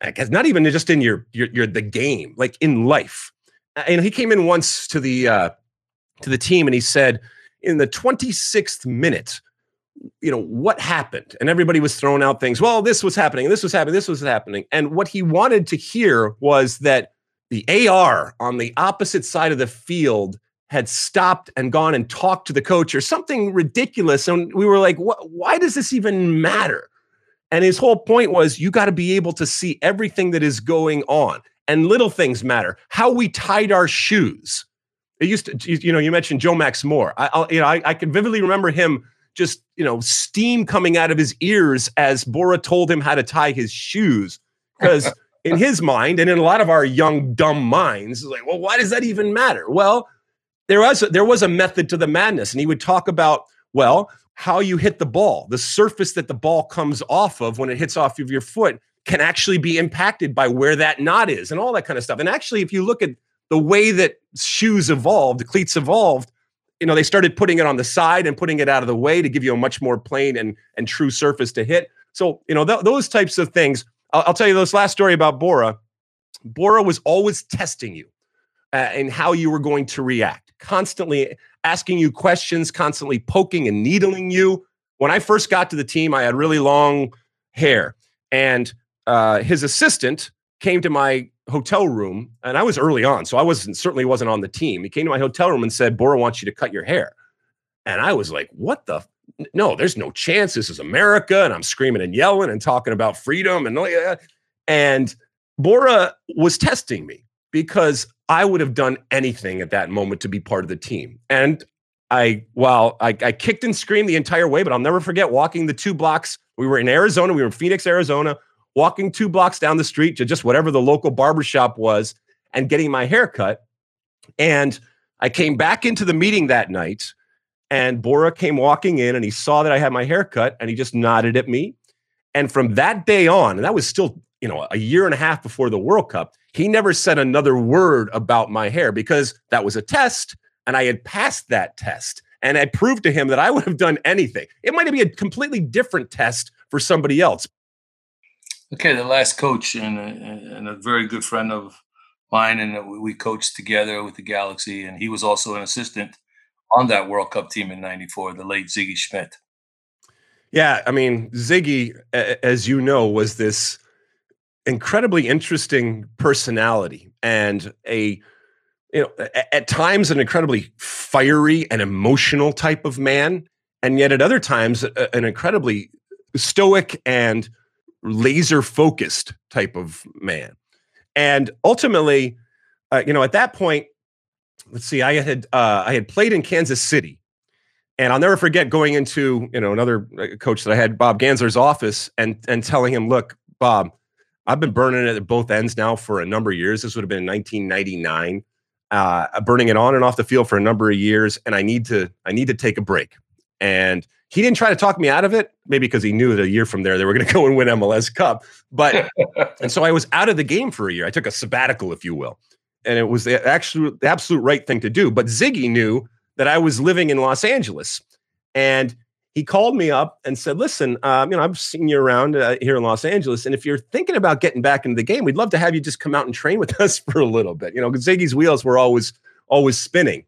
Because not even just in your, your your the game, like in life. And he came in once to the uh, to the team and he said, in the 26th minute, you know, what happened? And everybody was throwing out things. Well, this was happening, this was happening, this was happening. And what he wanted to hear was that the AR on the opposite side of the field had stopped and gone and talked to the coach or something ridiculous. And we were like, why does this even matter? And his whole point was you got to be able to see everything that is going on. And little things matter. How we tied our shoes. It used to, you know, you mentioned Joe Max Moore. I, I'll, you know, I, I can vividly remember him just, you know, steam coming out of his ears as Bora told him how to tie his shoes. Because in his mind, and in a lot of our young, dumb minds, like, well, why does that even matter? Well, there was there was a method to the madness, and he would talk about well how you hit the ball, the surface that the ball comes off of when it hits off of your foot can actually be impacted by where that knot is, and all that kind of stuff. And actually, if you look at the way that shoes evolved, the cleats evolved, you know, they started putting it on the side and putting it out of the way to give you a much more plain and and true surface to hit. So, you know, th- those types of things. I'll, I'll, tell you this last story about Bora. Bora was always testing you and how you were going to react constantly asking you questions, constantly poking and needling you. When I first got to the team, I had really long hair, and uh, his assistant came to my hotel room, and I was early on, so I wasn't certainly wasn't on the team. He came to my hotel room and said, "Bora wants you to cut your hair," and I was like, "What the?" No, there's no chance. This is America, and I'm screaming and yelling and talking about freedom and and Bora was testing me because I would have done anything at that moment to be part of the team. And I, well, I, I, kicked and screamed the entire way, but I'll never forget walking the two blocks. We were in Arizona. We were in Phoenix, Arizona, walking two blocks down the street to just whatever the local barbershop was and getting my hair cut. And I came back into the meeting that night and Bora came walking in and he saw that I had my hair cut and he just nodded at me. And from that day on, and that was still, you know, a year and a half before the World Cup, he never said another word about my hair because that was a test and I had passed that test. And I proved to him that I would have done anything. It might be a completely different test for somebody else. Okay, the last coach and a, and a very good friend of mine, and we coached together with the Galaxy, and he was also an assistant on that World Cup team in '94, the late Sigi Schmid. Yeah, I mean, Sigi, as you know, was this incredibly interesting personality and a you know at times an incredibly fiery and emotional type of man and yet at other times an incredibly stoic and laser focused type of man. And ultimately uh, you know at that point let's see i had uh, i had played in kansas city and i'll never forget going into you know another uh, coach that i had bob gansler's office and and telling him look bob I've been burning it at both ends now for a number of years. This would have been in 1999. Uh, burning it on and off the field for a number of years, and I need to I need to take a break. And he didn't try to talk me out of it, maybe because he knew that a year from there they were going to go and win MLS Cup. But and so I was out of the game for a year. I took a sabbatical, if you will, and it was the actual the absolute right thing to do. But Sigi knew that I was living in Los Angeles, and he called me up and said, "Listen, um, you know, I've seen you around uh, here in Los Angeles, and if you're thinking about getting back into the game, we'd love to have you just come out and train with us for a little bit. You know, Sigi's wheels were always always spinning,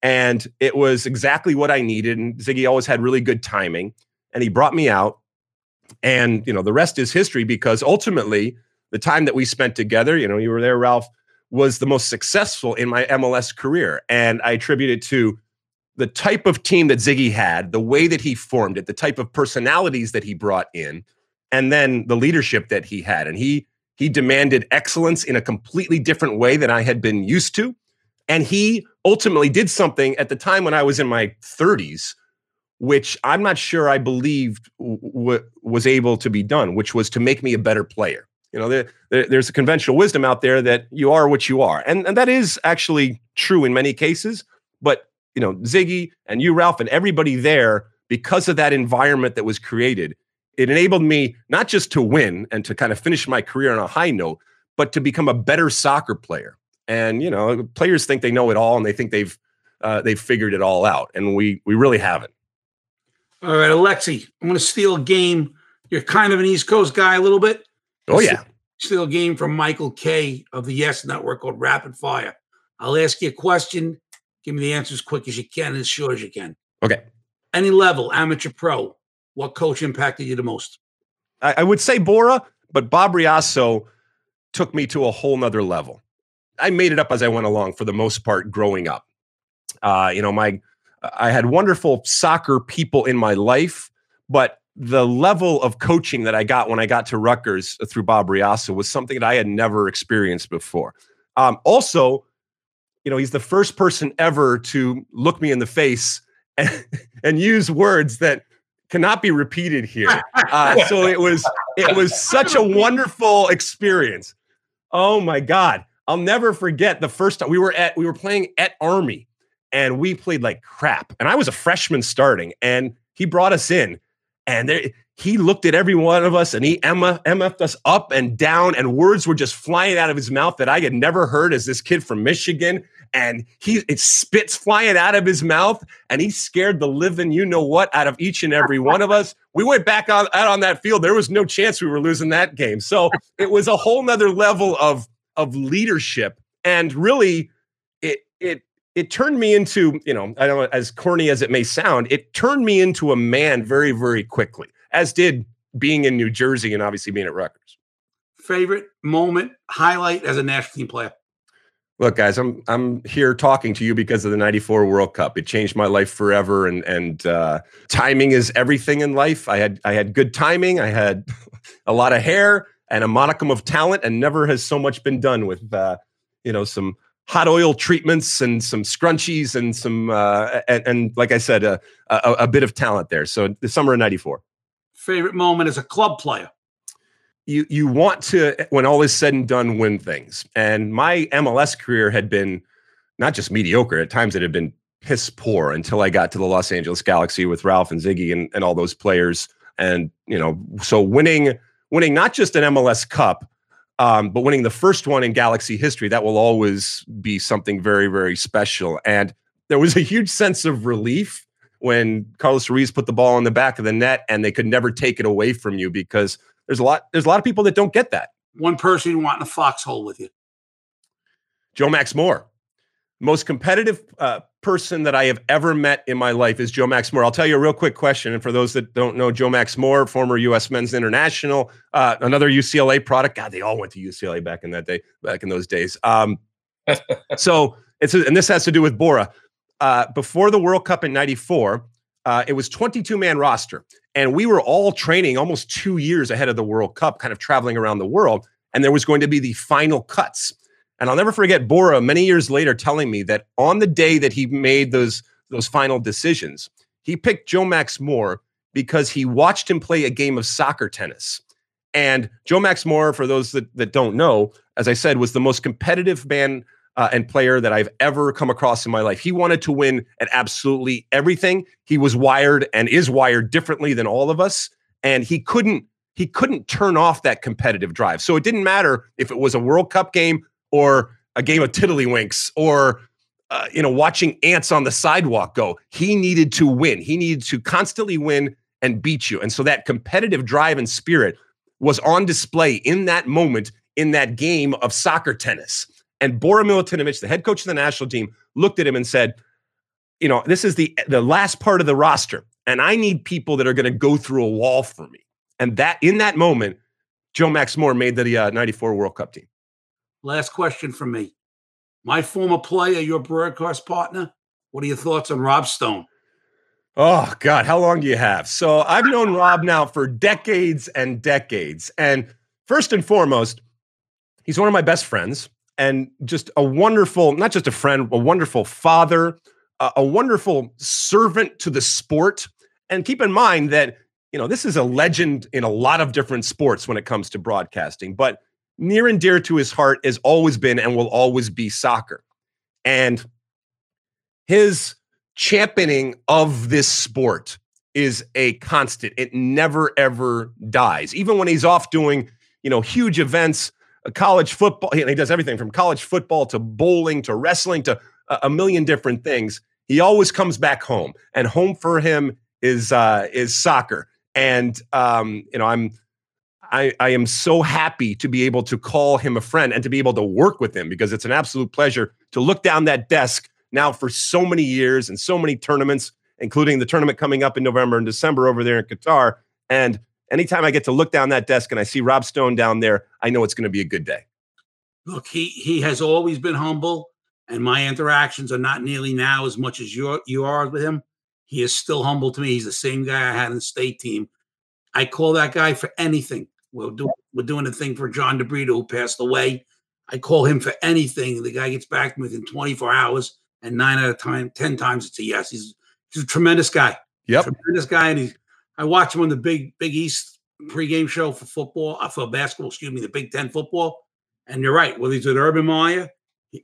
and it was exactly what I needed. And Sigi always had really good timing, and he brought me out, and you know, the rest is history because ultimately, the time that we spent together, you know, you were there, Ralph, was the most successful in my MLS career, and I attribute it to the type of team that Sigi had, the way that he formed it, the type of personalities that he brought in, and then the leadership that he had. And he he demanded excellence in a completely different way than I had been used to. And he ultimately did something at the time when I was in my 30s, which I'm not sure I believed w- was able to be done, which was to make me a better player. You know, there, there, there's a conventional wisdom out there that you are what you are. And, and that is actually true in many cases. But you know, Sigi and you, Ralph, and everybody there, because of that environment that was created, it enabled me not just to win and to kind of finish my career on a high note, but to become a better soccer player. And you know, players think they know it all and they think they've uh, they've figured it all out, and we we really haven't. All right, Alexi, I'm going to steal a game. You're kind of an East Coast guy a little bit. Oh yeah, steal a game from Michael Kay of the Yes Network called Rapid Fire. I'll ask you a question. Give me the answer as quick as you can, as short as you can. Okay. Any level, amateur, pro. What coach impacted you the most? I, I would say Bora, but Bob Reasso took me to a whole nother level. I made it up as I went along for the most part growing up. Uh, you know, my I had wonderful soccer people in my life, but the level of coaching that I got when I got to Rutgers through Bob Reasso was something that I had never experienced before. Um, also, you know, he's the first person ever to look me in the face and, and use words that cannot be repeated here. Uh, so it was it was such a wonderful experience. Oh my God. I'll never forget the first time we were at we were playing at Army and we played like crap. And I was a freshman starting and he brought us in and there he looked at every one of us and he Emma MF'd us up and down, and words were just flying out of his mouth that I had never heard as this kid from Michigan. And he it spits flying out of his mouth, and he scared the living you know what out of each and every one of us. We went back on, out on that field. There was no chance we were losing that game. So it was a whole nother level of of leadership. And really, it it it turned me into, you know, I don't know, as corny as it may sound, it turned me into a man very, very quickly, as did being in New Jersey and obviously being at Rutgers. Favorite moment, highlight as a national team player? Look, guys, I'm I'm here talking to you because of the '94 World Cup. It changed my life forever, and and uh, timing is everything in life. I had I had good timing. I had a lot of hair and a modicum of talent, and never has so much been done with uh, you know some hot oil treatments and some scrunchies and some uh, and, and like I said, a, a, a bit of talent there. So the summer of '94. Favorite moment as a club player? You you want to when all is said and done win things. And my MLS career had been not just mediocre. At times it had been piss poor until I got to the Los Angeles Galaxy with Ralph and Sigi and, and all those players. And you know, so winning winning not just an MLS Cup, um, but winning the first one in Galaxy history, that will always be something very, very special. And there was a huge sense of relief when Carlos Ruiz put the ball in the back of the net and they could never take it away from you because there's a lot there's a lot of people that don't get that. One person you want in a foxhole with you. Joe Max Moore. Most competitive uh, person that I have ever met in my life is Joe Max Moore. I'll tell you a real quick question. And for those that don't know, Joe Max Moore, former U.S. men's international, uh, another UCLA product. God, they all went to UCLA back in that day, back in those days. Um, so it's and this has to do with Bora. Uh, before the World Cup in '94, uh, it was 22 man roster, and we were all training almost two years ahead of the World Cup, kind of traveling around the world. And there was going to be the final cuts. And I'll never forget Bora many years later telling me that on the day that he made those those final decisions, he picked Joe Max Moore because he watched him play a game of soccer tennis. And Joe Max Moore, for those that, that don't know, as I said, was the most competitive man uh, and player that I've ever come across in my life. He wanted to win at absolutely everything. He was wired and is wired differently than all of us, and he couldn't he couldn't turn off that competitive drive. So it didn't matter if it was a World Cup game or a game of tiddlywinks or uh, you know watching ants on the sidewalk go. He needed to win. He needed to constantly win and beat you. And so that competitive drive and spirit was on display in that moment in that game of soccer tennis. And Bora Milutinovic, the head coach of the national team, looked at him and said, "You know, this is the the last part of the roster, and I need people that are going to go through a wall for me." And that in that moment, Joe Max Moore made the uh, '94 World Cup team. Last question from me: My former player, your broadcast partner. What are your thoughts on Rob Stone? Oh God, how long do you have? So I've known Rob now for decades and decades, and first and foremost, he's one of my best friends and just a wonderful, not just a friend, a wonderful father, a, a wonderful servant to the sport. And keep in mind that, you know, this is a legend in a lot of different sports when it comes to broadcasting, but near and dear to his heart has always been and will always be soccer. And his championing of this sport is a constant. It never ever dies. Even when he's off doing, you know, huge events college football. He, does everything from college football to bowling to wrestling to a, a, million different things. He always comes back home, and home for him is uh, is soccer. And um, you know, I'm I, I am so happy to be able to call him a friend and to be able to work with him because it's an absolute pleasure to look down that desk now for so many years and so many tournaments, including the tournament coming up in November and December over there in Qatar, and anytime I get to look down that desk and I see Rob Stone down there, I know it's going to be a good day. Look, he he has always been humble, and my interactions are not nearly now as much as you you are with him. He is still humble to me. He's the same guy I had in the state team. I call that guy for anything. We're doing we're doing a thing for John DeBrito who passed away. I call him for anything. The guy gets back to me within 24 hours, and nine out of time, ten times it's a yes. He's he's a tremendous guy. Yep, tremendous guy, and he's I watch him on the Big Big East pregame show for football, uh, for basketball, excuse me, the Big Ten football. And you're right. Whether he's with Urban Meyer,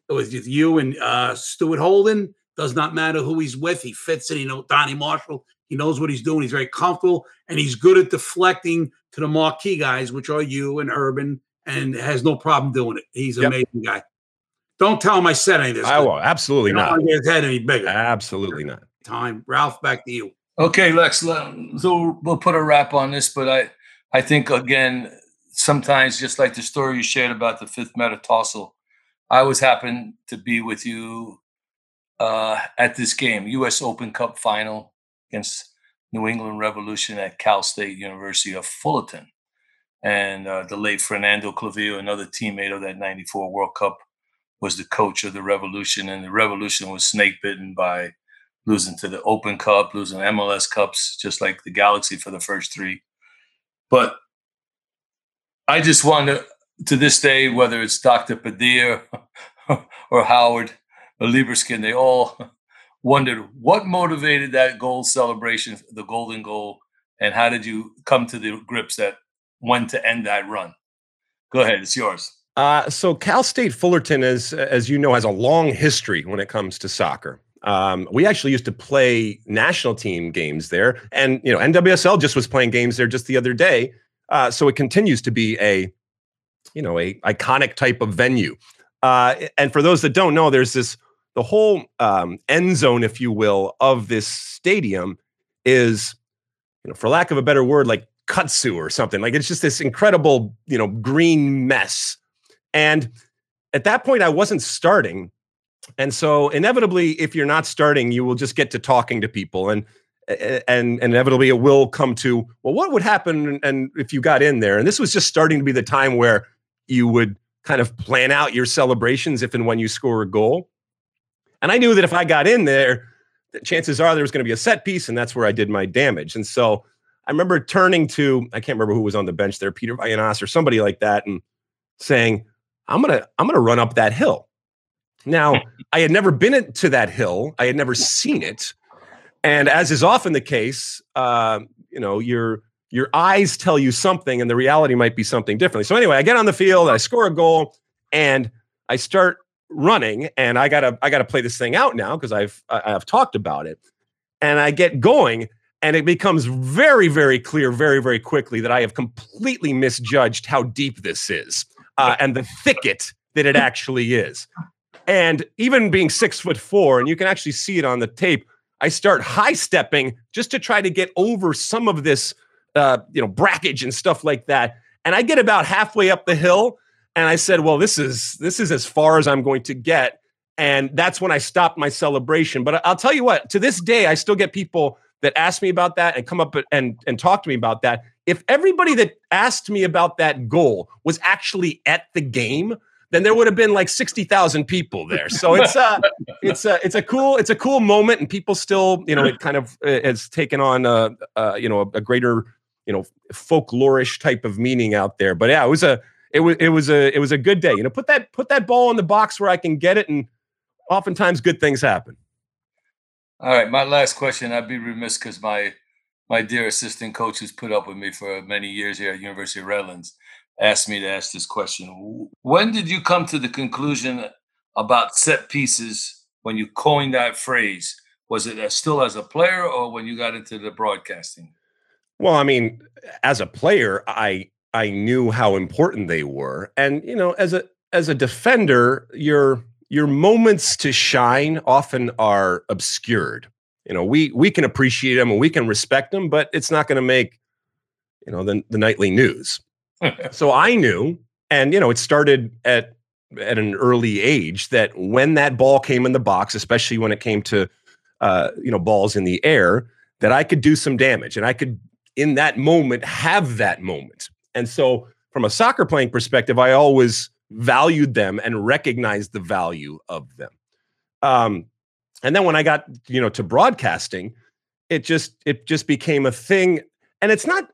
with you and uh, Stuart Holden, does not matter who he's with. He fits in. You know, Donny Marshall, he knows what he's doing. He's very comfortable and he's good at deflecting to the marquee guys, which are you and Urban, and has no problem doing it. He's an yep. amazing guy. Don't tell him I said any of this. I will. Absolutely not. Get his head any bigger. Absolutely not. Time. Ralph, back to you. Okay, Lex. So we'll put a wrap on this, but I, I think again, sometimes just like the story you shared about the fifth metatarsal, I was happen to be with you uh, at this game, U.S. Open Cup final against New England Revolution at Cal State University of Fullerton. And uh, the late Fernando Clavijo, another teammate of that 94 World Cup, was the coach of the Revolution. And the Revolution was snake bitten by losing to the Open Cup, losing MLS Cups, just like the Galaxy for the first three. But I just want to, to this day, whether it's Dr. Padilla or Howard or Lieberskin, they all wondered what motivated that goal celebration, the golden goal, and how did you come to the grips that when to end that run? Go ahead, it's yours. Uh, so Cal State Fullerton, as as you know, has a long history when it comes to soccer. Um, we actually used to play national team games there, and you know NWSL just was playing games there just the other day. Uh, so it continues to be a, you know, a iconic type of venue. Uh, and for those that don't know, there's this the whole um, end zone, if you will, of this stadium is, you know, for lack of a better word, like kudzu or something. Like it's just this incredible, you know, green mess. And at that point, I wasn't starting. And so inevitably, if you're not starting, you will just get to talking to people. And and, inevitably it will come to well what would happen and if you got in there and this was just starting to be the time where you would kind of plan out your celebrations if and when you score a goal and I knew that if I got in there, the chances are there was going to be a set piece, and that's where I did my damage. And so I remember turning to I can't remember who was on the bench there, Peter Vagenas or somebody like that, and saying, "I'm gonna I'm gonna run up that hill." Now I had never been to that hill, I had never seen it, and as is often the case, uh, you know, your your eyes tell you something, and the reality might be something differently. So anyway, I get on the field, I score a goal, and I start running and I gotta I gotta play this thing out now because I've I've talked about it. And I get going and it becomes very, very clear very, very quickly that I have completely misjudged how deep this is uh, and the thicket that it actually is. And even being six foot four, and you can actually see it on the tape, I start high stepping just to try to get over some of this, uh, you know, brackage and stuff like that. And I get about halfway up the hill and I said, "Well, this is this is as far as I'm going to get." And that's when I stopped my celebration. But I'll tell you what, to this day, I still get people that ask me about that and come up and and talk to me about that. If everybody that asked me about that goal was actually at the game, then there would have been like 60,000 people there. So it's a, it's a it's a cool it's a cool moment and people still, you know, it kind of uh, has taken on a, a you know, a, a greater, you know, folklorish type of meaning out there. But yeah, it was a it was it was a it was a good day. You know, put that put that ball in the box where I can get it, and oftentimes good things happen. All right, my last question. I'd be remiss because my my dear assistant coach who's put up with me for many years here at University of Redlands asked me to ask this question. When did you come to the conclusion about set pieces when you coined that phrase? Was it still as a player or when you got into the broadcasting? Well, I mean, as a player, I I knew how important they were. And you know, as a as a defender, your your moments to shine often are obscured. You know, we we can appreciate them and we can respect them, but it's not going to make you know the, the nightly news. so I knew, and you know, it started at at an early age that when that ball came in the box, especially when it came to uh, you know balls in the air, that I could do some damage and I could in that moment have that moment. And so, from a soccer playing perspective, I always valued them and recognized the value of them. Um, and then when I got you know to broadcasting, it just it just became a thing. And it's not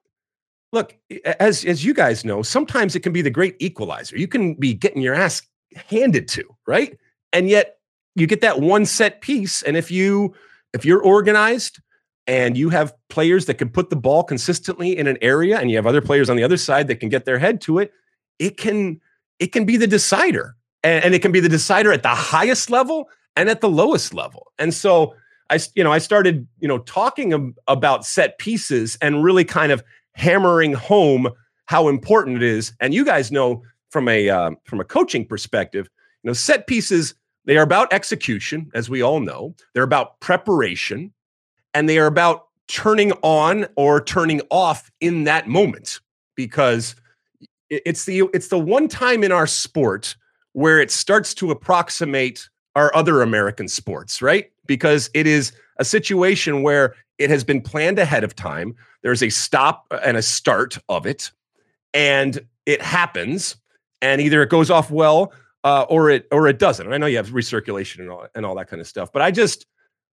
look as as you guys know, sometimes it can be the great equalizer. You can be getting your ass handed to, right? And yet you get that one set piece, and if you if you're organized and you have players that can put the ball consistently in an area and you have other players on the other side that can get their head to it it can it can be the decider and, and, it can be the decider at the highest level and at the lowest level and so i you know i started you know talking about set pieces and really kind of hammering home how important it is and you guys know from a uh, from a coaching perspective you know set pieces they are about execution as we all know they're about preparation and they are about turning on or turning off in that moment because it's the it's the one time in our sport where it starts to approximate our other American sports, right? Because it is a situation where it has been planned ahead of time. There's a stop and a start of it, and it happens, and either it goes off well uh, or it or it doesn't. And I know you have recirculation and all and all that kind of stuff, but I just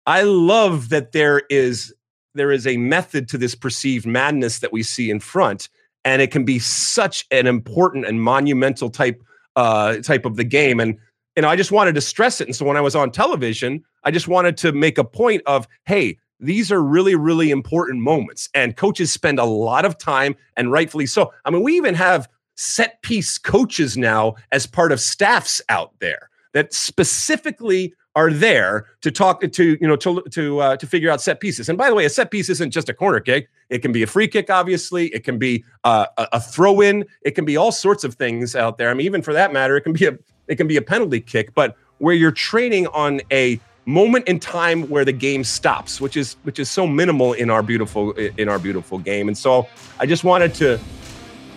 I love that there is there is a method to this perceived madness that we see in front, and it can be such an important and monumental type uh, type of the game. And know, I just wanted to stress it. And so when I was on television, I just wanted to make a point of, hey, these are really, really important moments. And coaches spend a lot of time, and rightfully so. I mean, we even have set piece coaches now as part of staffs out there that specifically are there to talk to you know to to uh, to figure out set pieces. And by the way, a set piece isn't just a corner kick; it can be a free kick, obviously. It can be uh, a, a throw in. It can be all sorts of things out there. I mean, even for that matter, it can be a it can be a penalty kick. But where you're training on a moment in time where the game stops, which is which is so minimal in our beautiful in our beautiful game. And so I just wanted to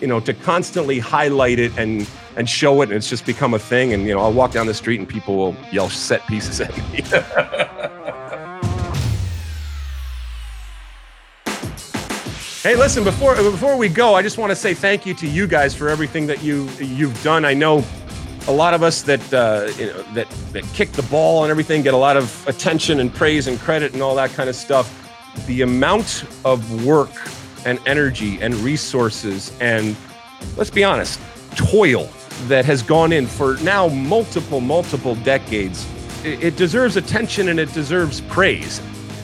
you know, to constantly highlight it and and show it, and it's just become a thing. And you know, I'll walk down the street and people will yell set pieces at me. hey, listen, before before we go, I just want to say thank you to you guys for everything that you you've done. I know a lot of us that uh, you know, that that kick the ball and everything get a lot of attention and praise and credit and all that kind of stuff. The amount of work and energy and resources and let's be honest, toil that has gone in for now multiple, multiple decades. It, deserves attention and it deserves praise.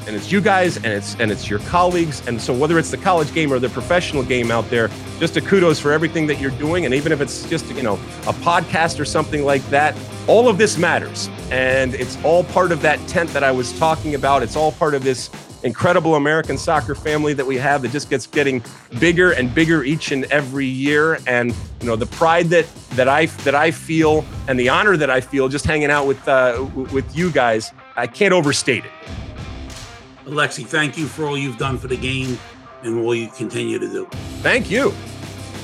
And it's you guys and it's and it's your colleagues. And so whether it's the college game or the professional game out there, just a kudos for everything that you're doing. And even if it's just, you know, a podcast or something like that, all of this matters. And it's all part of that tent that I was talking about. It's all part of this incredible American soccer family that we have that just gets getting bigger and bigger each and every year. And you know the pride that that I that I feel and the honor that I feel just hanging out with uh, with you guys, I can't overstate it. Alexi, thank you for all you've done for the game and all you continue to do. Thank you.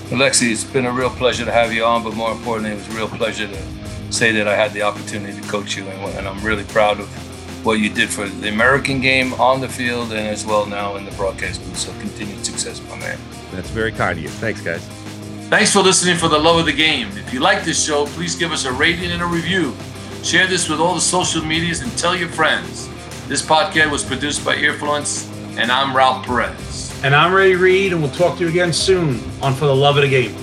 Alexi, it's been a real pleasure to have you on, but more importantly, it was a real pleasure to say that I had the opportunity to coach you, and, and I'm really proud of what you did for the American game on the field and as well now in the broadcast booth. So continued success, my man. That's very kind of you. Thanks, guys. Thanks for listening for the love of the game. If you like this show, please give us a rating and a review. Share this with all the social medias and tell your friends. This podcast was produced by Earfluence, and I'm Ralph Perez. And I'm Ray Reid, and we'll talk to you again soon on For the Love of the Game.